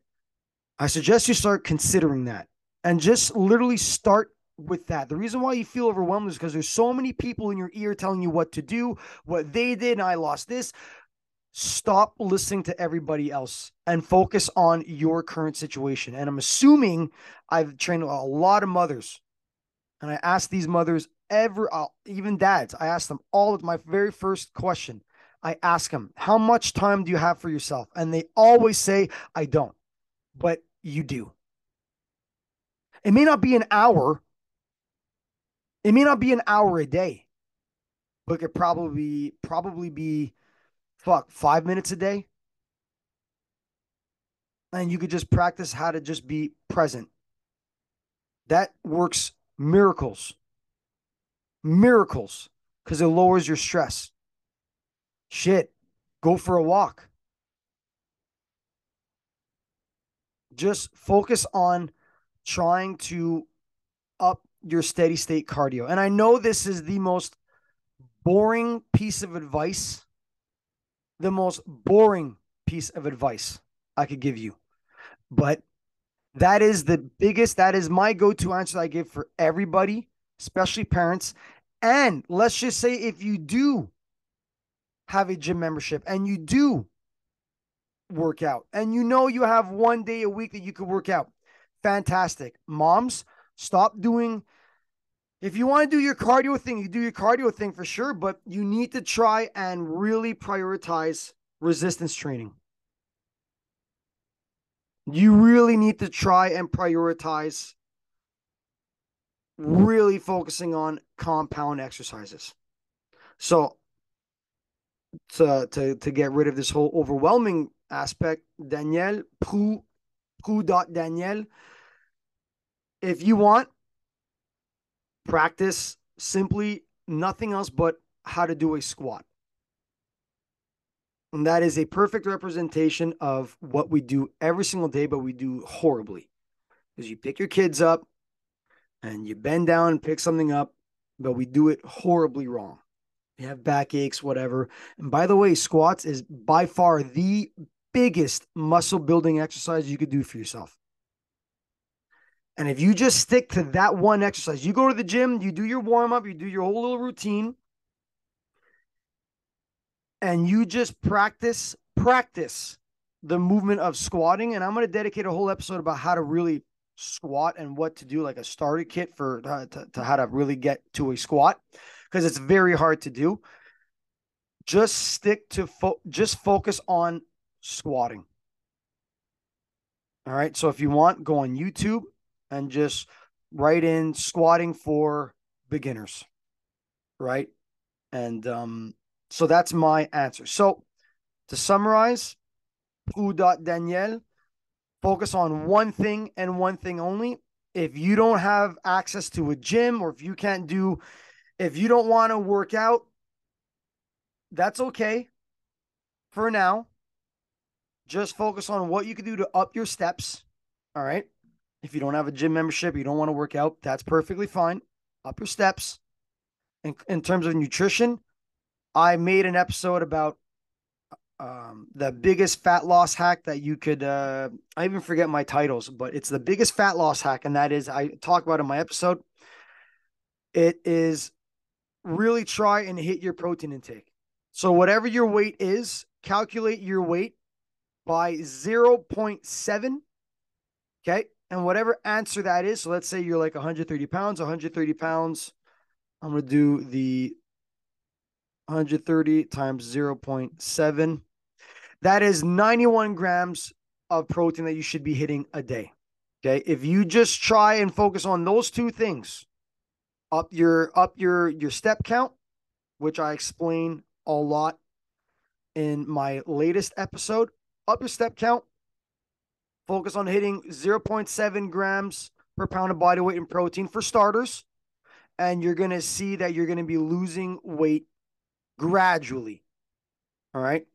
I suggest you start considering that and just literally start with that. The reason why you feel overwhelmed is because there's so many people in your ear telling you what to do, what they did, and I lost this. Stop listening to everybody else and focus on your current situation. And I'm assuming I've trained a lot of mothers, and I ask these mothers ever, uh, even dads, I ask them all my very first question. I ask them, how much time do you have for yourself? And they always say, I don't, but you do. It may not be an hour. It may not be an hour a day, but it could probably probably be fuck five minutes a day. And you could just practice how to just be present. That works miracles miracles because it lowers your stress. Shit, go for a walk. Just focus on trying to up your steady state cardio. And I know this is the most boring piece of advice, the most boring piece of advice I could give you. But that is the biggest, that is my go to answer I give for everybody especially parents. And let's just say if you do have a gym membership and you do work out and you know you have one day a week that you could work out, fantastic. Moms, stop doing. If you want to do your cardio thing, you do your cardio thing for sure, but you need to try and really prioritize resistance training. You really need to try and prioritize really focusing on compound exercises. So to to to get rid of this whole overwhelming aspect, Danielle Prou Prou dot. If you want, practice simply nothing else but how to do a squat. And that is a perfect representation of what we do every single day, but we do horribly. Because you pick your kids up, and you bend down and pick something up, but we do it horribly wrong. You have backaches, whatever. And by the way, squats is by far the biggest muscle building exercise you could do for yourself. And if you just stick to that one exercise, you go to the gym, you do your warm up, you do your whole little routine, and you just practice, practice the movement of squatting. And I'm going to dedicate a whole episode about how to really squat and what to do, like a starter kit for uh, to, to how to really get to a squat, because it's very hard to do. Just stick to fo- just focus on squatting. All right. So if you want, go on YouTube and just write in squatting for beginners. Right. And um, so that's my answer. So to summarize, Daniel, focus on one thing and one thing only. If you don't have access to a gym or if you can't do, if you don't want to work out, that's okay for now. Just focus on what you can do to up your steps. All right. If you don't have a gym membership, you don't want to work out, that's perfectly fine. Up your steps. In, in terms of nutrition, I made an episode about um, the biggest fat loss hack that you could. Uh, I even forget my titles, but it's the biggest fat loss hack, and that is I talk about in my episode. It is really try and hit your protein intake. So whatever your weight is, calculate your weight by 0.7. Okay. And whatever answer that is. So let's say you're like 130 pounds, 130 pounds. I'm going to do the 130 times 0.7. That is 91 grams of protein that you should be hitting a day. Okay. If you just try and focus on those two things, up your up your your step count, which I explain a lot in my latest episode, up your step count. Focus on hitting 0.7 grams per pound of body weight in protein for starters. And you're going to see that you're going to be losing weight gradually. All right.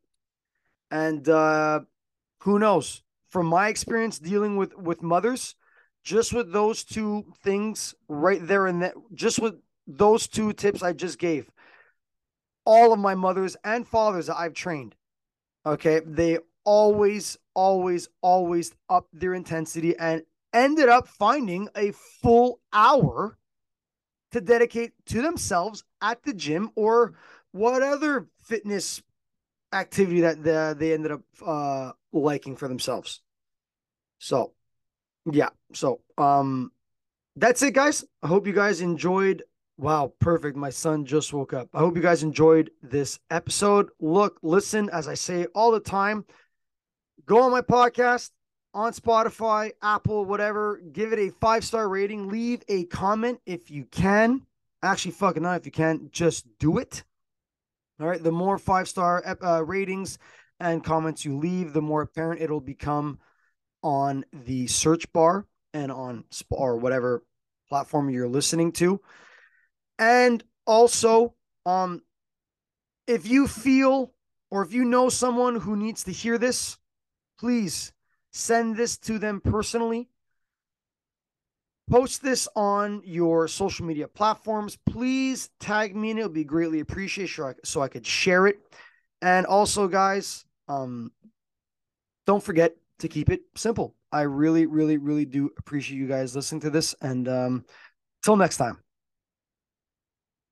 And uh, who knows? From my experience dealing with with mothers, just with those two things right there and that, just with those two tips I just gave, all of my mothers and fathers that I've trained, okay, they always, always, always up their intensity and ended up finding a full hour to dedicate to themselves at the gym or what other fitness activity that the, they ended up uh, liking for themselves. So, yeah. So, um, that's it, guys. I hope you guys enjoyed. Wow, perfect. My son just woke up. I hope you guys enjoyed this episode. Look, listen, as I say all the time, go on my podcast on Spotify, Apple, whatever. Give it a five star rating. Leave a comment if you can. Actually, fucking not if you can. Just do it. All right. The more five star uh, ratings and comments you leave, the more apparent it'll become on the search bar and on or whatever platform you're listening to. And also, um, if you feel or if you know someone who needs to hear this, please send this to them personally. Post this on your social media platforms. Please tag me and it'll be greatly appreciated so I could share it. And also, guys, um, don't forget to keep it simple. I really, really, really do appreciate you guys listening to this. And um, till next time.